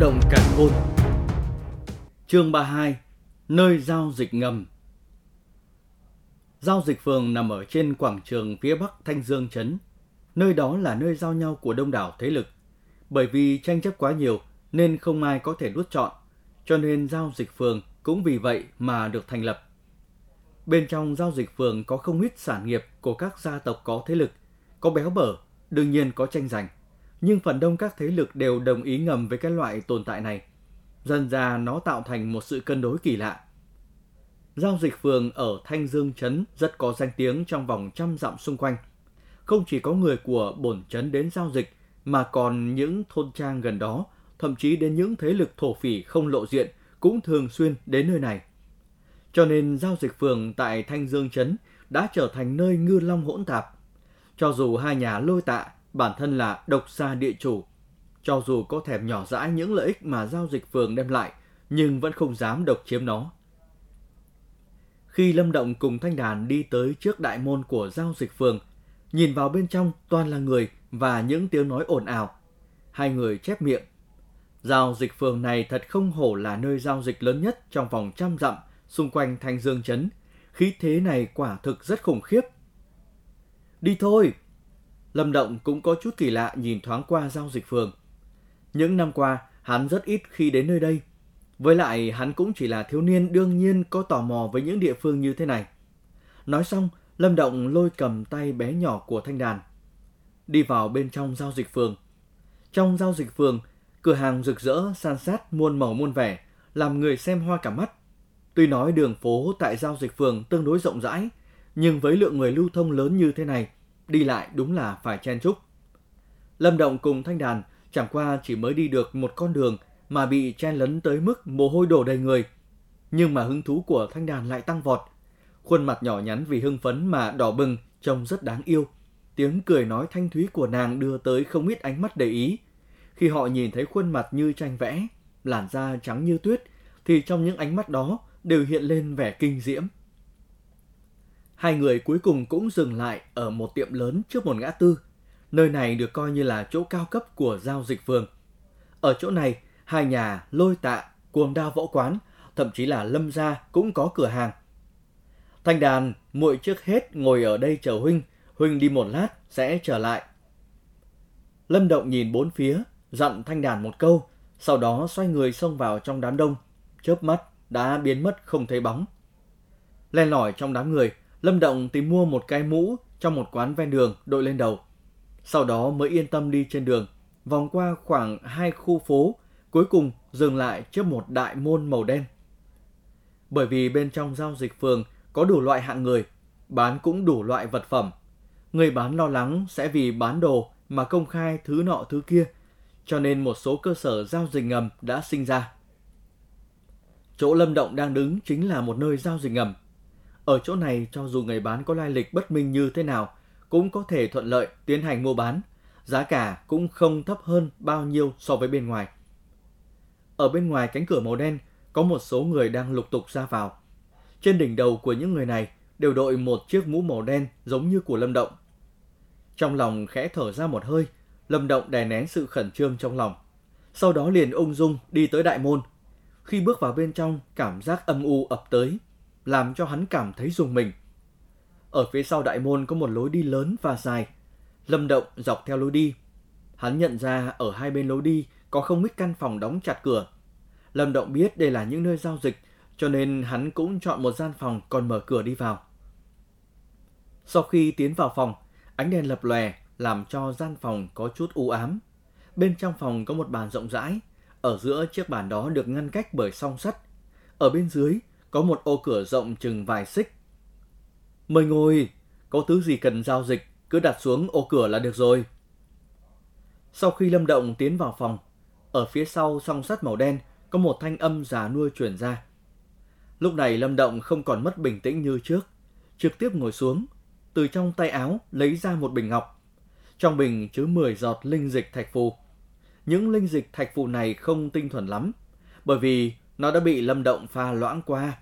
đồng càn khôn Chương 32 Nơi giao dịch ngầm Giao dịch phường nằm ở trên quảng trường phía bắc Thanh Dương Trấn. Nơi đó là nơi giao nhau của đông đảo thế lực. Bởi vì tranh chấp quá nhiều nên không ai có thể nuốt chọn, cho nên giao dịch phường cũng vì vậy mà được thành lập. Bên trong giao dịch phường có không ít sản nghiệp của các gia tộc có thế lực, có béo bở, đương nhiên có tranh giành. Nhưng phần đông các thế lực đều đồng ý ngầm với cái loại tồn tại này. Dần ra nó tạo thành một sự cân đối kỳ lạ. Giao dịch phường ở Thanh Dương Trấn rất có danh tiếng trong vòng trăm dặm xung quanh. Không chỉ có người của bổn trấn đến giao dịch, mà còn những thôn trang gần đó, thậm chí đến những thế lực thổ phỉ không lộ diện cũng thường xuyên đến nơi này. Cho nên giao dịch phường tại Thanh Dương Trấn đã trở thành nơi ngư long hỗn tạp. Cho dù hai nhà lôi tạ bản thân là độc gia địa chủ, cho dù có thèm nhỏ dãi những lợi ích mà giao dịch phường đem lại, nhưng vẫn không dám độc chiếm nó. Khi Lâm Động cùng Thanh Đàn đi tới trước đại môn của giao dịch phường, nhìn vào bên trong toàn là người và những tiếng nói ồn ào. Hai người chép miệng. Giao dịch phường này thật không hổ là nơi giao dịch lớn nhất trong vòng trăm dặm xung quanh Thanh Dương Trấn. Khí thế này quả thực rất khủng khiếp. Đi thôi! Lâm Động cũng có chút kỳ lạ nhìn thoáng qua giao dịch phường. Những năm qua, hắn rất ít khi đến nơi đây. Với lại, hắn cũng chỉ là thiếu niên đương nhiên có tò mò với những địa phương như thế này. Nói xong, Lâm Động lôi cầm tay bé nhỏ của Thanh Đàn. Đi vào bên trong giao dịch phường. Trong giao dịch phường, cửa hàng rực rỡ, san sát, muôn màu muôn vẻ, làm người xem hoa cả mắt. Tuy nói đường phố tại giao dịch phường tương đối rộng rãi, nhưng với lượng người lưu thông lớn như thế này, đi lại đúng là phải chen chúc. Lâm Động cùng Thanh Đàn chẳng qua chỉ mới đi được một con đường mà bị chen lấn tới mức mồ hôi đổ đầy người. Nhưng mà hứng thú của Thanh Đàn lại tăng vọt. Khuôn mặt nhỏ nhắn vì hưng phấn mà đỏ bừng, trông rất đáng yêu. Tiếng cười nói thanh thúy của nàng đưa tới không ít ánh mắt để ý. Khi họ nhìn thấy khuôn mặt như tranh vẽ, làn da trắng như tuyết, thì trong những ánh mắt đó đều hiện lên vẻ kinh diễm. Hai người cuối cùng cũng dừng lại ở một tiệm lớn trước một ngã tư. Nơi này được coi như là chỗ cao cấp của giao dịch phường. Ở chỗ này, hai nhà lôi tạ, cuồng đao võ quán, thậm chí là lâm gia cũng có cửa hàng. Thanh đàn, muội trước hết ngồi ở đây chờ huynh, huynh đi một lát sẽ trở lại. Lâm Động nhìn bốn phía, dặn thanh đàn một câu, sau đó xoay người xông vào trong đám đông, chớp mắt đã biến mất không thấy bóng. Len lỏi trong đám người, Lâm Động tìm mua một cái mũ trong một quán ven đường đội lên đầu. Sau đó mới yên tâm đi trên đường, vòng qua khoảng hai khu phố, cuối cùng dừng lại trước một đại môn màu đen. Bởi vì bên trong giao dịch phường có đủ loại hạng người, bán cũng đủ loại vật phẩm. Người bán lo lắng sẽ vì bán đồ mà công khai thứ nọ thứ kia, cho nên một số cơ sở giao dịch ngầm đã sinh ra. Chỗ Lâm Động đang đứng chính là một nơi giao dịch ngầm. Ở chỗ này cho dù người bán có lai lịch bất minh như thế nào, cũng có thể thuận lợi tiến hành mua bán, giá cả cũng không thấp hơn bao nhiêu so với bên ngoài. Ở bên ngoài cánh cửa màu đen, có một số người đang lục tục ra vào. Trên đỉnh đầu của những người này đều đội một chiếc mũ màu đen giống như của Lâm Động. Trong lòng khẽ thở ra một hơi, Lâm Động đè nén sự khẩn trương trong lòng. Sau đó liền ung dung đi tới đại môn. Khi bước vào bên trong, cảm giác âm u ập tới, làm cho hắn cảm thấy rùng mình. Ở phía sau đại môn có một lối đi lớn và dài. Lâm Động dọc theo lối đi. Hắn nhận ra ở hai bên lối đi có không ít căn phòng đóng chặt cửa. Lâm Động biết đây là những nơi giao dịch, cho nên hắn cũng chọn một gian phòng còn mở cửa đi vào. Sau khi tiến vào phòng, ánh đèn lập lòe làm cho gian phòng có chút u ám. Bên trong phòng có một bàn rộng rãi, ở giữa chiếc bàn đó được ngăn cách bởi song sắt. Ở bên dưới có một ô cửa rộng chừng vài xích. Mời ngồi, có thứ gì cần giao dịch, cứ đặt xuống ô cửa là được rồi. Sau khi Lâm Động tiến vào phòng, ở phía sau song sắt màu đen có một thanh âm già nuôi truyền ra. Lúc này Lâm Động không còn mất bình tĩnh như trước, trực tiếp ngồi xuống, từ trong tay áo lấy ra một bình ngọc. Trong bình chứa 10 giọt linh dịch thạch phù. Những linh dịch thạch phù này không tinh thuần lắm, bởi vì nó đã bị Lâm Động pha loãng qua.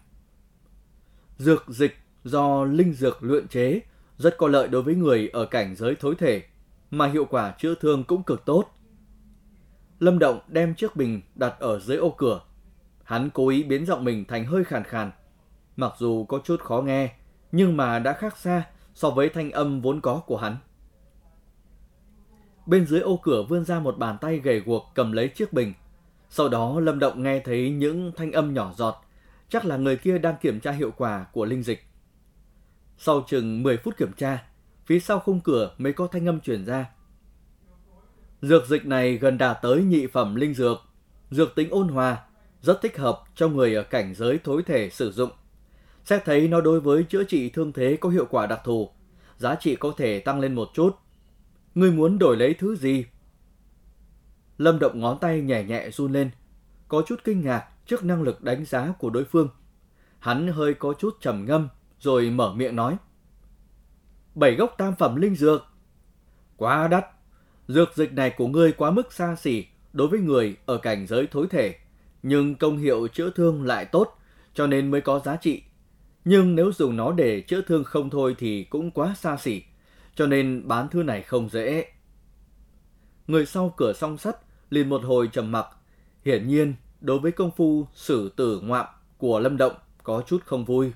Dược dịch do linh dược luyện chế rất có lợi đối với người ở cảnh giới thối thể, mà hiệu quả chữa thương cũng cực tốt. Lâm Động đem chiếc bình đặt ở dưới ô cửa. Hắn cố ý biến giọng mình thành hơi khàn khàn. Mặc dù có chút khó nghe, nhưng mà đã khác xa so với thanh âm vốn có của hắn. Bên dưới ô cửa vươn ra một bàn tay gầy guộc cầm lấy chiếc bình. Sau đó Lâm Động nghe thấy những thanh âm nhỏ giọt, chắc là người kia đang kiểm tra hiệu quả của linh dịch. Sau chừng 10 phút kiểm tra, phía sau khung cửa mới có thanh âm truyền ra. Dược dịch này gần đạt tới nhị phẩm linh dược, dược tính ôn hòa, rất thích hợp cho người ở cảnh giới thối thể sử dụng. Xét thấy nó đối với chữa trị thương thế có hiệu quả đặc thù, giá trị có thể tăng lên một chút. Ngươi muốn đổi lấy thứ gì? Lâm động ngón tay nhẹ nhẹ run lên, có chút kinh ngạc trước năng lực đánh giá của đối phương. Hắn hơi có chút trầm ngâm, rồi mở miệng nói. Bảy gốc tam phẩm linh dược. Quá đắt. Dược dịch này của ngươi quá mức xa xỉ đối với người ở cảnh giới thối thể, nhưng công hiệu chữa thương lại tốt, cho nên mới có giá trị. Nhưng nếu dùng nó để chữa thương không thôi thì cũng quá xa xỉ, cho nên bán thứ này không dễ. Người sau cửa song sắt liền một hồi trầm mặc, hiển nhiên đối với công phu xử tử ngoạm của Lâm Động có chút không vui.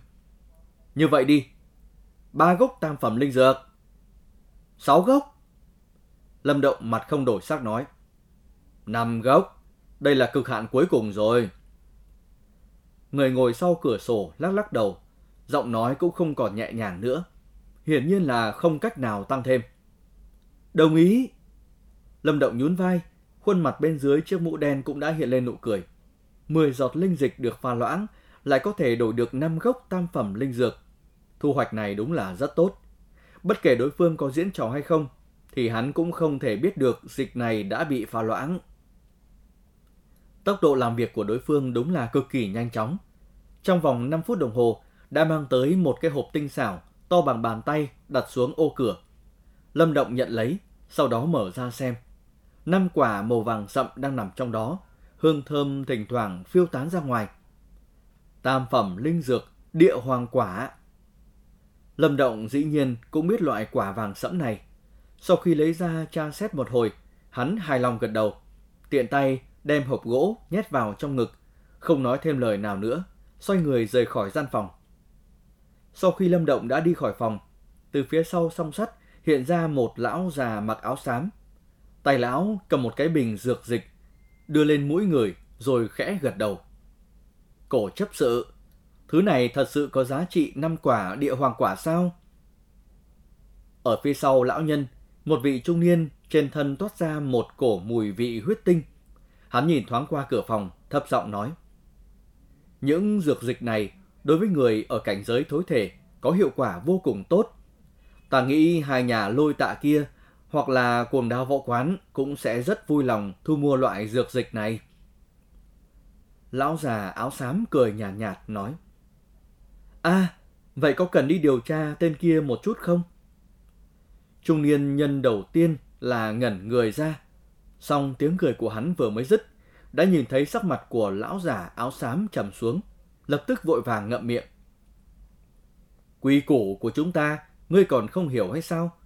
Như vậy đi, ba gốc tam phẩm linh dược. Sáu gốc. Lâm Động mặt không đổi sắc nói. Năm gốc, đây là cực hạn cuối cùng rồi. Người ngồi sau cửa sổ lắc lắc đầu, giọng nói cũng không còn nhẹ nhàng nữa. Hiển nhiên là không cách nào tăng thêm. Đồng ý. Lâm Động nhún vai, khuôn mặt bên dưới chiếc mũ đen cũng đã hiện lên nụ cười. Mười giọt linh dịch được pha loãng, lại có thể đổi được năm gốc tam phẩm linh dược. Thu hoạch này đúng là rất tốt. Bất kể đối phương có diễn trò hay không, thì hắn cũng không thể biết được dịch này đã bị pha loãng. Tốc độ làm việc của đối phương đúng là cực kỳ nhanh chóng. Trong vòng 5 phút đồng hồ đã mang tới một cái hộp tinh xảo to bằng bàn tay đặt xuống ô cửa. Lâm Động nhận lấy, sau đó mở ra xem. Năm quả màu vàng sậm đang nằm trong đó, hương thơm thỉnh thoảng phiêu tán ra ngoài. Tam phẩm linh dược, địa hoàng quả. Lâm Động dĩ nhiên cũng biết loại quả vàng sẫm này. Sau khi lấy ra tra xét một hồi, hắn hài lòng gật đầu. Tiện tay đem hộp gỗ nhét vào trong ngực, không nói thêm lời nào nữa, xoay người rời khỏi gian phòng. Sau khi Lâm Động đã đi khỏi phòng, từ phía sau song sắt hiện ra một lão già mặc áo xám. Tay lão cầm một cái bình dược dịch, đưa lên mũi người rồi khẽ gật đầu. Cổ chấp sự, thứ này thật sự có giá trị năm quả địa hoàng quả sao? Ở phía sau lão nhân, một vị trung niên trên thân toát ra một cổ mùi vị huyết tinh. Hắn nhìn thoáng qua cửa phòng, thấp giọng nói. Những dược dịch này đối với người ở cảnh giới thối thể có hiệu quả vô cùng tốt. Ta nghĩ hai nhà lôi tạ kia hoặc là cuồng đao võ quán cũng sẽ rất vui lòng thu mua loại dược dịch này. Lão già áo xám cười nhàn nhạt, nhạt nói. À, vậy có cần đi điều tra tên kia một chút không? Trung niên nhân đầu tiên là ngẩn người ra. Xong tiếng cười của hắn vừa mới dứt, đã nhìn thấy sắc mặt của lão già áo xám trầm xuống, lập tức vội vàng ngậm miệng. Quy củ của chúng ta, ngươi còn không hiểu hay sao?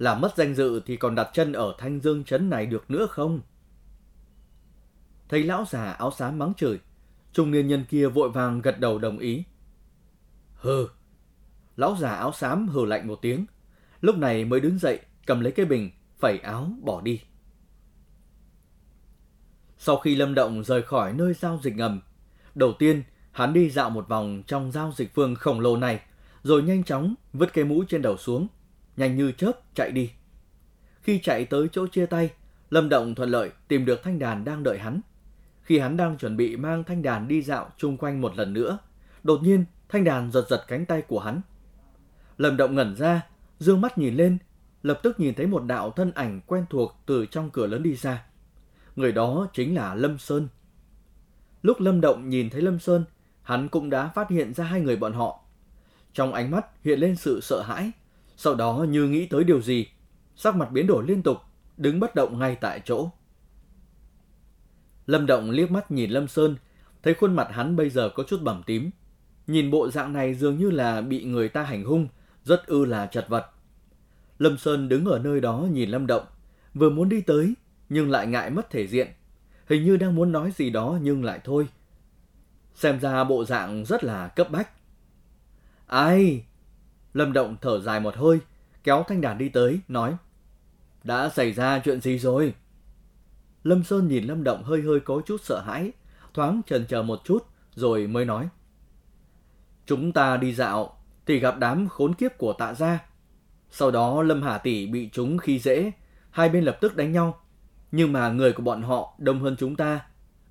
Làm mất danh dự thì còn đặt chân ở thanh dương trấn này được nữa không? Thấy lão già áo xám mắng chửi, trung niên nhân kia vội vàng gật đầu đồng ý. Hừ, lão già áo xám hừ lạnh một tiếng, lúc này mới đứng dậy cầm lấy cái bình, phẩy áo bỏ đi. Sau khi Lâm Động rời khỏi nơi giao dịch ngầm, đầu tiên hắn đi dạo một vòng trong giao dịch phương khổng lồ này, rồi nhanh chóng vứt cái mũ trên đầu xuống, nhanh như chớp chạy đi. Khi chạy tới chỗ chia tay, Lâm Động thuận lợi tìm được thanh đàn đang đợi hắn. Khi hắn đang chuẩn bị mang thanh đàn đi dạo chung quanh một lần nữa, đột nhiên thanh đàn giật giật cánh tay của hắn. Lâm Động ngẩn ra, dương mắt nhìn lên, lập tức nhìn thấy một đạo thân ảnh quen thuộc từ trong cửa lớn đi ra. Người đó chính là Lâm Sơn. Lúc Lâm Động nhìn thấy Lâm Sơn, hắn cũng đã phát hiện ra hai người bọn họ. Trong ánh mắt hiện lên sự sợ hãi, sau đó như nghĩ tới điều gì, sắc mặt biến đổi liên tục, đứng bất động ngay tại chỗ. Lâm Động liếc mắt nhìn Lâm Sơn, thấy khuôn mặt hắn bây giờ có chút bầm tím. Nhìn bộ dạng này dường như là bị người ta hành hung, rất ư là chật vật. Lâm Sơn đứng ở nơi đó nhìn Lâm Động, vừa muốn đi tới nhưng lại ngại mất thể diện. hình như đang muốn nói gì đó nhưng lại thôi. Xem ra bộ dạng rất là cấp bách. Ai? Lâm Động thở dài một hơi, kéo thanh đàn đi tới, nói. Đã xảy ra chuyện gì rồi? Lâm Sơn nhìn Lâm Động hơi hơi có chút sợ hãi, thoáng chần chờ một chút, rồi mới nói. Chúng ta đi dạo, thì gặp đám khốn kiếp của tạ gia. Sau đó Lâm Hà Tỷ bị chúng khi dễ, hai bên lập tức đánh nhau. Nhưng mà người của bọn họ đông hơn chúng ta,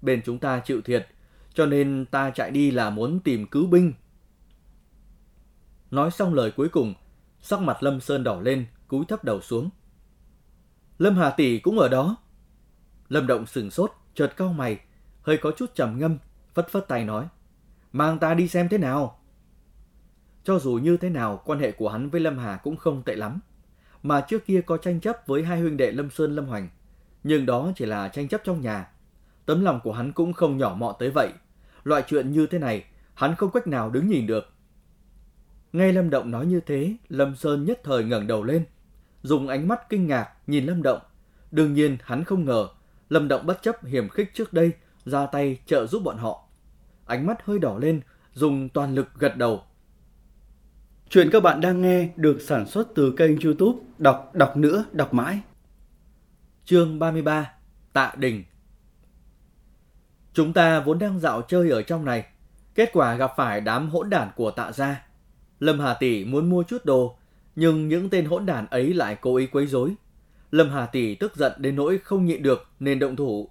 bên chúng ta chịu thiệt, cho nên ta chạy đi là muốn tìm cứu binh. Nói xong lời cuối cùng, sắc mặt Lâm Sơn đỏ lên, cúi thấp đầu xuống. Lâm Hà Tỷ cũng ở đó. Lâm Động sừng sốt, chợt cau mày, hơi có chút trầm ngâm, phất phất tay nói. Mang ta đi xem thế nào. Cho dù như thế nào, quan hệ của hắn với Lâm Hà cũng không tệ lắm. Mà trước kia có tranh chấp với hai huynh đệ Lâm Sơn Lâm Hoành. Nhưng đó chỉ là tranh chấp trong nhà. Tấm lòng của hắn cũng không nhỏ mọ tới vậy. Loại chuyện như thế này, hắn không cách nào đứng nhìn được. Ngay Lâm Động nói như thế, Lâm Sơn nhất thời ngẩng đầu lên, dùng ánh mắt kinh ngạc nhìn Lâm Động. Đương nhiên hắn không ngờ, Lâm Động bất chấp hiểm khích trước đây, ra tay trợ giúp bọn họ. Ánh mắt hơi đỏ lên, dùng toàn lực gật đầu. Chuyện các bạn đang nghe được sản xuất từ kênh youtube Đọc Đọc Nữa Đọc Mãi. Chương 33 Tạ Đình Chúng ta vốn đang dạo chơi ở trong này, kết quả gặp phải đám hỗn đản của tạ gia. Lâm Hà Tỷ muốn mua chút đồ, nhưng những tên hỗn đản ấy lại cố ý quấy rối. Lâm Hà Tỷ tức giận đến nỗi không nhịn được nên động thủ.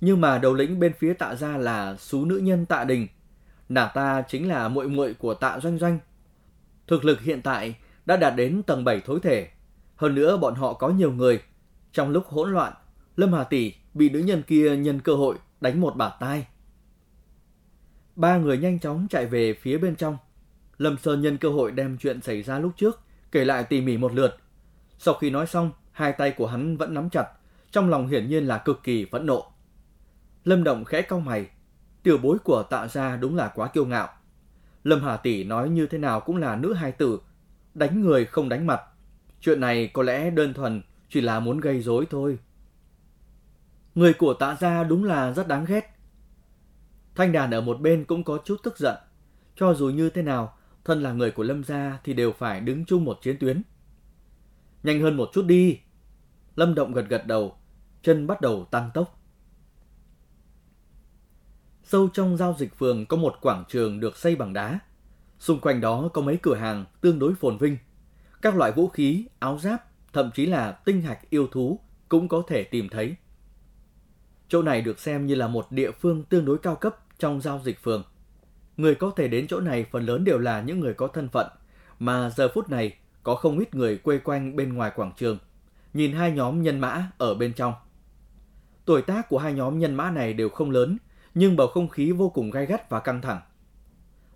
Nhưng mà đầu lĩnh bên phía tạ gia là xú nữ nhân tạ đình. Nàng ta chính là muội muội của tạ doanh doanh. Thực lực hiện tại đã đạt đến tầng 7 thối thể. Hơn nữa bọn họ có nhiều người. Trong lúc hỗn loạn, Lâm Hà Tỷ bị nữ nhân kia nhân cơ hội đánh một bả tai. Ba người nhanh chóng chạy về phía bên trong. Lâm Sơn nhân cơ hội đem chuyện xảy ra lúc trước, kể lại tỉ mỉ một lượt. Sau khi nói xong, hai tay của hắn vẫn nắm chặt, trong lòng hiển nhiên là cực kỳ phẫn nộ. Lâm Động khẽ cau mày, tiểu bối của tạ gia đúng là quá kiêu ngạo. Lâm Hà Tỷ nói như thế nào cũng là nữ hài tử, đánh người không đánh mặt. Chuyện này có lẽ đơn thuần chỉ là muốn gây rối thôi. Người của tạ gia đúng là rất đáng ghét. Thanh đàn ở một bên cũng có chút tức giận. Cho dù như thế nào, thân là người của Lâm gia thì đều phải đứng chung một chiến tuyến. Nhanh hơn một chút đi. Lâm Động gật gật đầu, chân bắt đầu tăng tốc. Sâu trong giao dịch phường có một quảng trường được xây bằng đá. Xung quanh đó có mấy cửa hàng tương đối phồn vinh. Các loại vũ khí, áo giáp, thậm chí là tinh hạch yêu thú cũng có thể tìm thấy. Chỗ này được xem như là một địa phương tương đối cao cấp trong giao dịch phường. Người có thể đến chỗ này phần lớn đều là những người có thân phận, mà giờ phút này có không ít người quê quanh bên ngoài quảng trường, nhìn hai nhóm nhân mã ở bên trong. Tuổi tác của hai nhóm nhân mã này đều không lớn, nhưng bầu không khí vô cùng gai gắt và căng thẳng.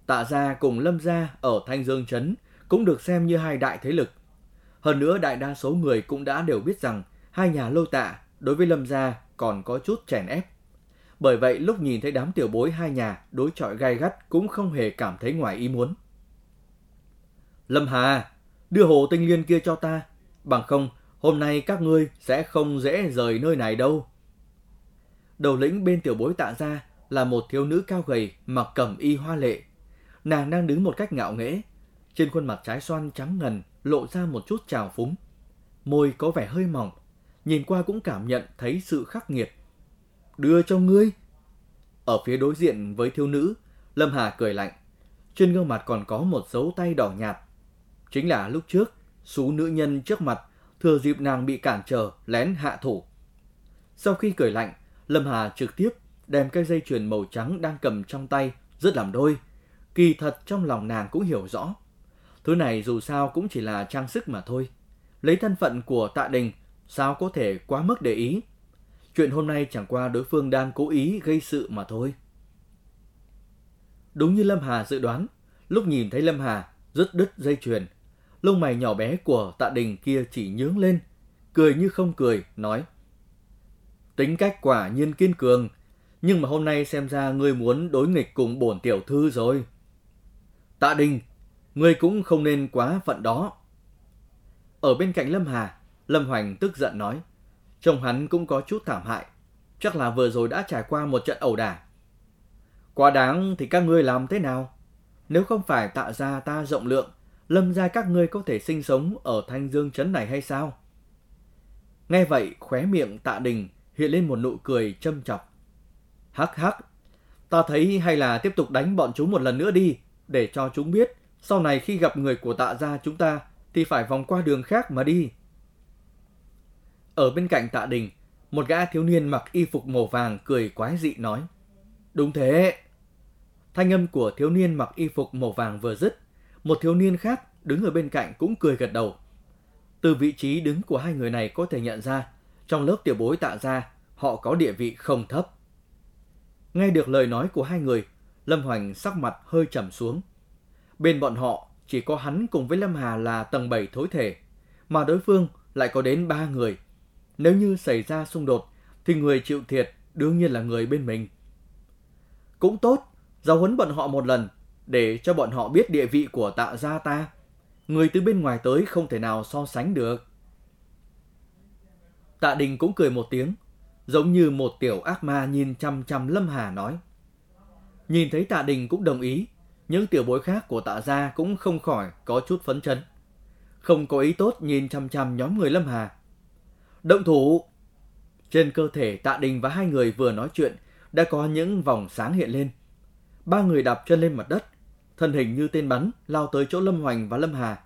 Tạ gia cùng Lâm gia ở Thanh Dương Trấn cũng được xem như hai đại thế lực. Hơn nữa đại đa số người cũng đã đều biết rằng hai nhà lô tạ đối với Lâm gia còn có chút chèn ép. Bởi vậy lúc nhìn thấy đám tiểu bối hai nhà đối chọi gai gắt cũng không hề cảm thấy ngoài ý muốn. Lâm Hà, đưa hồ tinh liên kia cho ta, bằng không hôm nay các ngươi sẽ không dễ rời nơi này đâu. Đầu lĩnh bên tiểu bối tạ ra là một thiếu nữ cao gầy mặc cẩm y hoa lệ. Nàng đang đứng một cách ngạo nghễ, trên khuôn mặt trái xoan trắng ngần lộ ra một chút trào phúng. Môi có vẻ hơi mỏng, nhìn qua cũng cảm nhận thấy sự khắc nghiệt. Đưa cho ngươi. Ở phía đối diện với thiếu nữ, Lâm Hà cười lạnh. Trên gương mặt còn có một dấu tay đỏ nhạt. Chính là lúc trước, số nữ nhân trước mặt, thừa dịp nàng bị cản trở, lén hạ thủ. Sau khi cười lạnh, Lâm Hà trực tiếp đem cái dây chuyền màu trắng đang cầm trong tay rất làm đôi. Kỳ thật trong lòng nàng cũng hiểu rõ. Thứ này dù sao cũng chỉ là trang sức mà thôi. Lấy thân phận của tạ đình, sao có thể quá mức để ý. Chuyện hôm nay chẳng qua đối phương đang cố ý gây sự mà thôi. Đúng như Lâm Hà dự đoán, lúc nhìn thấy Lâm Hà rứt đứt dây chuyền, lông mày nhỏ bé của tạ đình kia chỉ nhướng lên, cười như không cười, nói Tính cách quả nhiên kiên cường, nhưng mà hôm nay xem ra ngươi muốn đối nghịch cùng bổn tiểu thư rồi. Tạ Đình, ngươi cũng không nên quá phận đó. Ở bên cạnh Lâm Hà, Lâm Hoành tức giận nói, Chồng hắn cũng có chút thảm hại. chắc là vừa rồi đã trải qua một trận ẩu đả. Quá đáng thì các ngươi làm thế nào? Nếu không phải tạ ra ta rộng lượng, lâm ra các ngươi có thể sinh sống ở thanh dương trấn này hay sao? Nghe vậy, khóe miệng tạ đình hiện lên một nụ cười châm chọc. Hắc hắc, ta thấy hay là tiếp tục đánh bọn chúng một lần nữa đi, để cho chúng biết sau này khi gặp người của tạ gia chúng ta thì phải vòng qua đường khác mà đi. Ở bên cạnh tạ đình, một gã thiếu niên mặc y phục màu vàng cười quái dị nói. Đúng thế. Thanh âm của thiếu niên mặc y phục màu vàng vừa dứt, một thiếu niên khác đứng ở bên cạnh cũng cười gật đầu. Từ vị trí đứng của hai người này có thể nhận ra, trong lớp tiểu bối tạ gia, họ có địa vị không thấp. Nghe được lời nói của hai người, Lâm Hoành sắc mặt hơi trầm xuống. Bên bọn họ chỉ có hắn cùng với Lâm Hà là tầng 7 thối thể, mà đối phương lại có đến ba người. Nếu như xảy ra xung đột, thì người chịu thiệt đương nhiên là người bên mình. Cũng tốt, giáo huấn bọn họ một lần, để cho bọn họ biết địa vị của tạ gia ta. Người từ bên ngoài tới không thể nào so sánh được. Tạ Đình cũng cười một tiếng, giống như một tiểu ác ma nhìn chăm chăm Lâm Hà nói. Nhìn thấy Tạ Đình cũng đồng ý, những tiểu bối khác của tạ gia cũng không khỏi có chút phấn chấn. Không có ý tốt nhìn chăm chăm nhóm người Lâm Hà. Động thủ! Trên cơ thể tạ đình và hai người vừa nói chuyện đã có những vòng sáng hiện lên. Ba người đạp chân lên mặt đất, thân hình như tên bắn lao tới chỗ Lâm Hoành và Lâm Hà.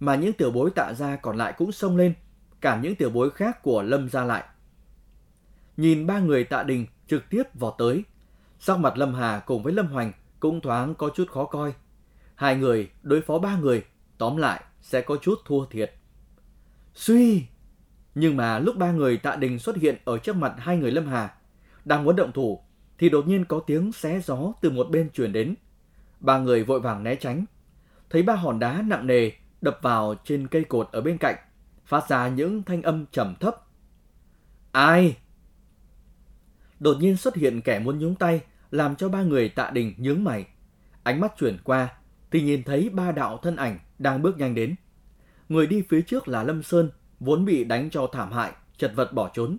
Mà những tiểu bối tạ gia còn lại cũng xông lên, cả những tiểu bối khác của Lâm gia lại. Nhìn ba người tạ đình trực tiếp vọt tới, sắc mặt Lâm Hà cùng với Lâm Hoành cũng thoáng có chút khó coi. Hai người đối phó ba người, tóm lại sẽ có chút thua thiệt. Suy! Nhưng mà lúc ba người tạ đình xuất hiện ở trước mặt hai người Lâm Hà, đang muốn động thủ, thì đột nhiên có tiếng xé gió từ một bên truyền đến. Ba người vội vàng né tránh. Thấy ba hòn đá nặng nề đập vào trên cây cột ở bên cạnh, phát ra những thanh âm trầm thấp. Ai? Đột nhiên xuất hiện kẻ muốn nhúng tay, làm cho ba người tạ đình nhướng mày. Ánh mắt chuyển qua, thì nhìn thấy ba đạo thân ảnh đang bước nhanh đến. Người đi phía trước là Lâm Sơn, vốn bị đánh cho thảm hại, chật vật bỏ trốn.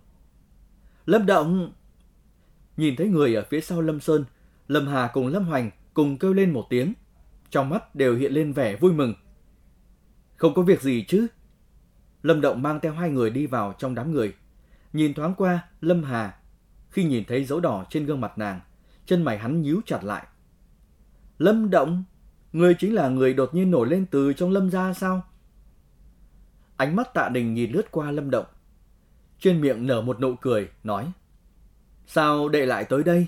Lâm Động! Nhìn thấy người ở phía sau Lâm Sơn, Lâm Hà cùng Lâm Hoành cùng kêu lên một tiếng. Trong mắt đều hiện lên vẻ vui mừng. Không có việc gì chứ? Lâm Động mang theo hai người đi vào trong đám người. Nhìn thoáng qua, Lâm Hà, khi nhìn thấy dấu đỏ trên gương mặt nàng, chân mày hắn nhíu chặt lại. Lâm Động, người chính là người đột nhiên nổi lên từ trong lâm gia sao? Ánh mắt tạ đình nhìn lướt qua Lâm Động. Trên miệng nở một nụ cười, nói. Sao đệ lại tới đây?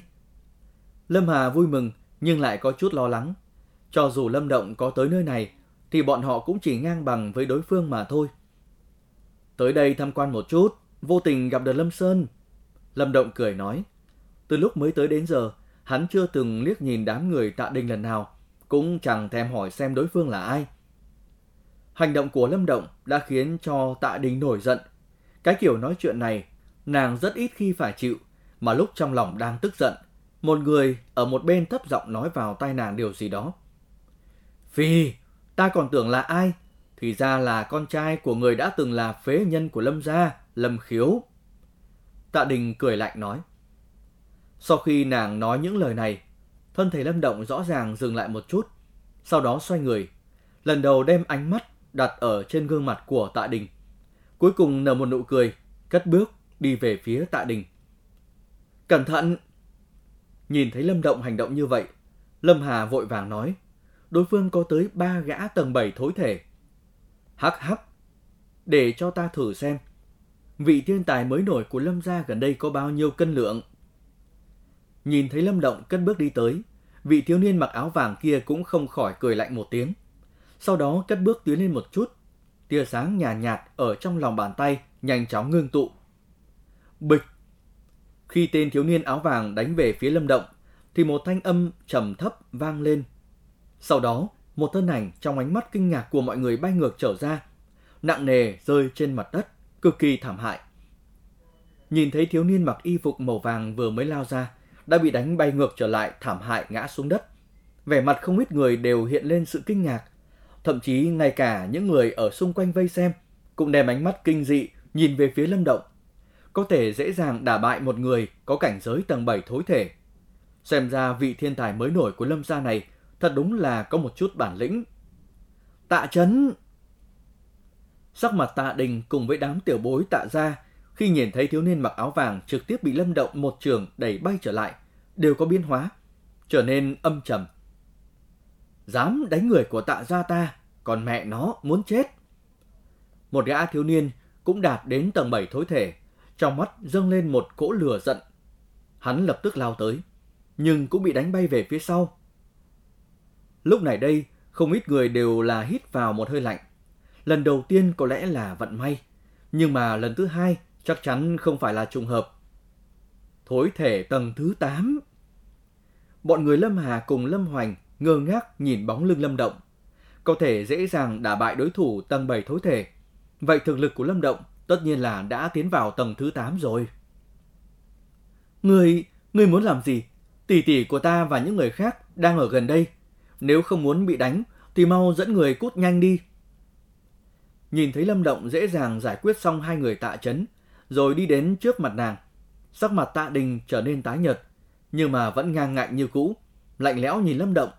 Lâm Hà vui mừng, nhưng lại có chút lo lắng. Cho dù Lâm Động có tới nơi này, thì bọn họ cũng chỉ ngang bằng với đối phương mà thôi. Tới đây tham quan một chút, vô tình gặp được Lâm Sơn. Lâm Động cười nói. Từ lúc mới tới đến giờ, hắn chưa từng liếc nhìn đám người tạ đình lần nào, cũng chẳng thèm hỏi xem đối phương là ai. Hành động của Lâm Động đã khiến cho tạ đình nổi giận. Cái kiểu nói chuyện này, nàng rất ít khi phải chịu, mà lúc trong lòng đang tức giận, một người ở một bên thấp giọng nói vào tai nàng điều gì đó. Phi, ta còn tưởng là ai? Thì ra là con trai của người đã từng là phế nhân của Lâm gia, Lâm Khiếu. Tạ Đình cười lạnh nói. Sau khi nàng nói những lời này, thân thể Lâm Động rõ ràng dừng lại một chút, sau đó xoay người, lần đầu đem ánh mắt đặt ở trên gương mặt của Tạ Đình. Cuối cùng nở một nụ cười, cất bước đi về phía Tạ Đình. Cẩn thận! Nhìn thấy Lâm Động hành động như vậy, Lâm Hà vội vàng nói, đối phương có tới ba gã tầng 7 thối thể. Hắc hắc! Để cho ta thử xem, vị thiên tài mới nổi của Lâm gia gần đây có bao nhiêu cân lượng. Nhìn thấy Lâm Động cất bước đi tới, vị thiếu niên mặc áo vàng kia cũng không khỏi cười lạnh một tiếng. Sau đó cất bước tiến lên một chút, tia sáng nhàn nhạt, nhạt ở trong lòng bàn tay nhanh chóng ngưng tụ. Bịch! Khi tên thiếu niên áo vàng đánh về phía Lâm Động, thì một thanh âm trầm thấp vang lên. Sau đó, một thân ảnh trong ánh mắt kinh ngạc của mọi người bay ngược trở ra, nặng nề rơi trên mặt đất, cực kỳ thảm hại. Nhìn thấy thiếu niên mặc y phục màu vàng vừa mới lao ra, đã bị đánh bay ngược trở lại thảm hại ngã xuống đất. Vẻ mặt không ít người đều hiện lên sự kinh ngạc. Thậm chí ngay cả những người ở xung quanh vây xem cũng đem ánh mắt kinh dị nhìn về phía Lâm Động. có thể dễ dàng đả bại một người có cảnh giới tầng 7 thối thể. Xem ra vị thiên tài mới nổi của lâm gia này thật đúng là có một chút bản lĩnh. Tạ chấn! Sắc mặt tạ đình cùng với đám tiểu bối tạ ra khi nhìn thấy thiếu niên mặc áo vàng trực tiếp bị lâm động một trường đẩy bay trở lại, đều có biến hóa, trở nên âm trầm. Dám đánh người của tạ gia ta, còn mẹ nó muốn chết. Một gã thiếu niên cũng đạt đến tầng 7 thối thể, trong mắt dâng lên một cỗ lửa giận. Hắn lập tức lao tới, nhưng cũng bị đánh bay về phía sau. Lúc này đây, không ít người đều là hít vào một hơi lạnh. Lần đầu tiên có lẽ là vận may, nhưng mà lần thứ hai chắc chắn không phải là trùng hợp. Thối thể tầng thứ 8. Bọn người Lâm Hà cùng Lâm Hoành ngơ ngác nhìn bóng lưng Lâm Động. Có thể dễ dàng đả bại đối thủ tầng 7 thối thể. Vậy thực lực của Lâm Động tất nhiên là đã tiến vào tầng thứ 8 rồi. Người, người muốn làm gì? Tỷ tỷ của ta và những người khác đang ở gần đây. Nếu không muốn bị đánh thì mau dẫn người cút nhanh đi. Nhìn thấy Lâm Động dễ dàng giải quyết xong hai người tạ chấn, rồi đi đến trước mặt nàng. Sắc mặt tạ đình trở nên tái nhợt, nhưng mà vẫn ngang ngạnh như cũ, lạnh lẽo nhìn Lâm Động.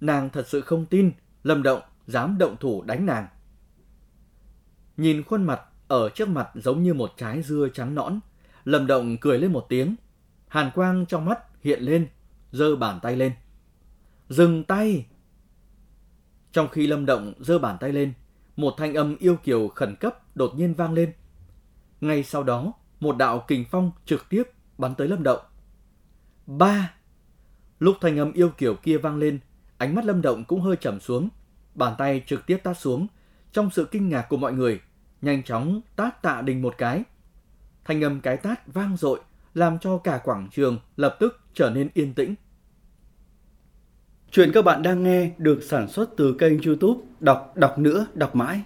Nàng thật sự không tin Lâm Động dám động thủ đánh nàng. Nhìn khuôn mặt ở trước mặt giống như một trái dưa trắng nõn, Lâm Động cười lên một tiếng. Hàn quang trong mắt hiện lên, giơ bàn tay lên. Dừng tay! Trong khi Lâm Động giơ bàn tay lên, một thanh âm yêu kiều khẩn cấp đột nhiên vang lên. Ngay sau đó, một đạo kình phong trực tiếp bắn tới Lâm Động. Ba! Lúc thanh âm yêu kiều kia vang lên, ánh mắt Lâm Động cũng hơi trầm xuống. Bàn tay trực tiếp tát xuống. Trong sự kinh ngạc của mọi người, nhanh chóng tát tạ đình một cái. Thanh âm cái tát vang dội làm cho cả quảng trường lập tức trở nên yên tĩnh. Chuyện các bạn đang nghe được sản xuất từ kênh youtube Đọc Đọc Nữa Đọc Mãi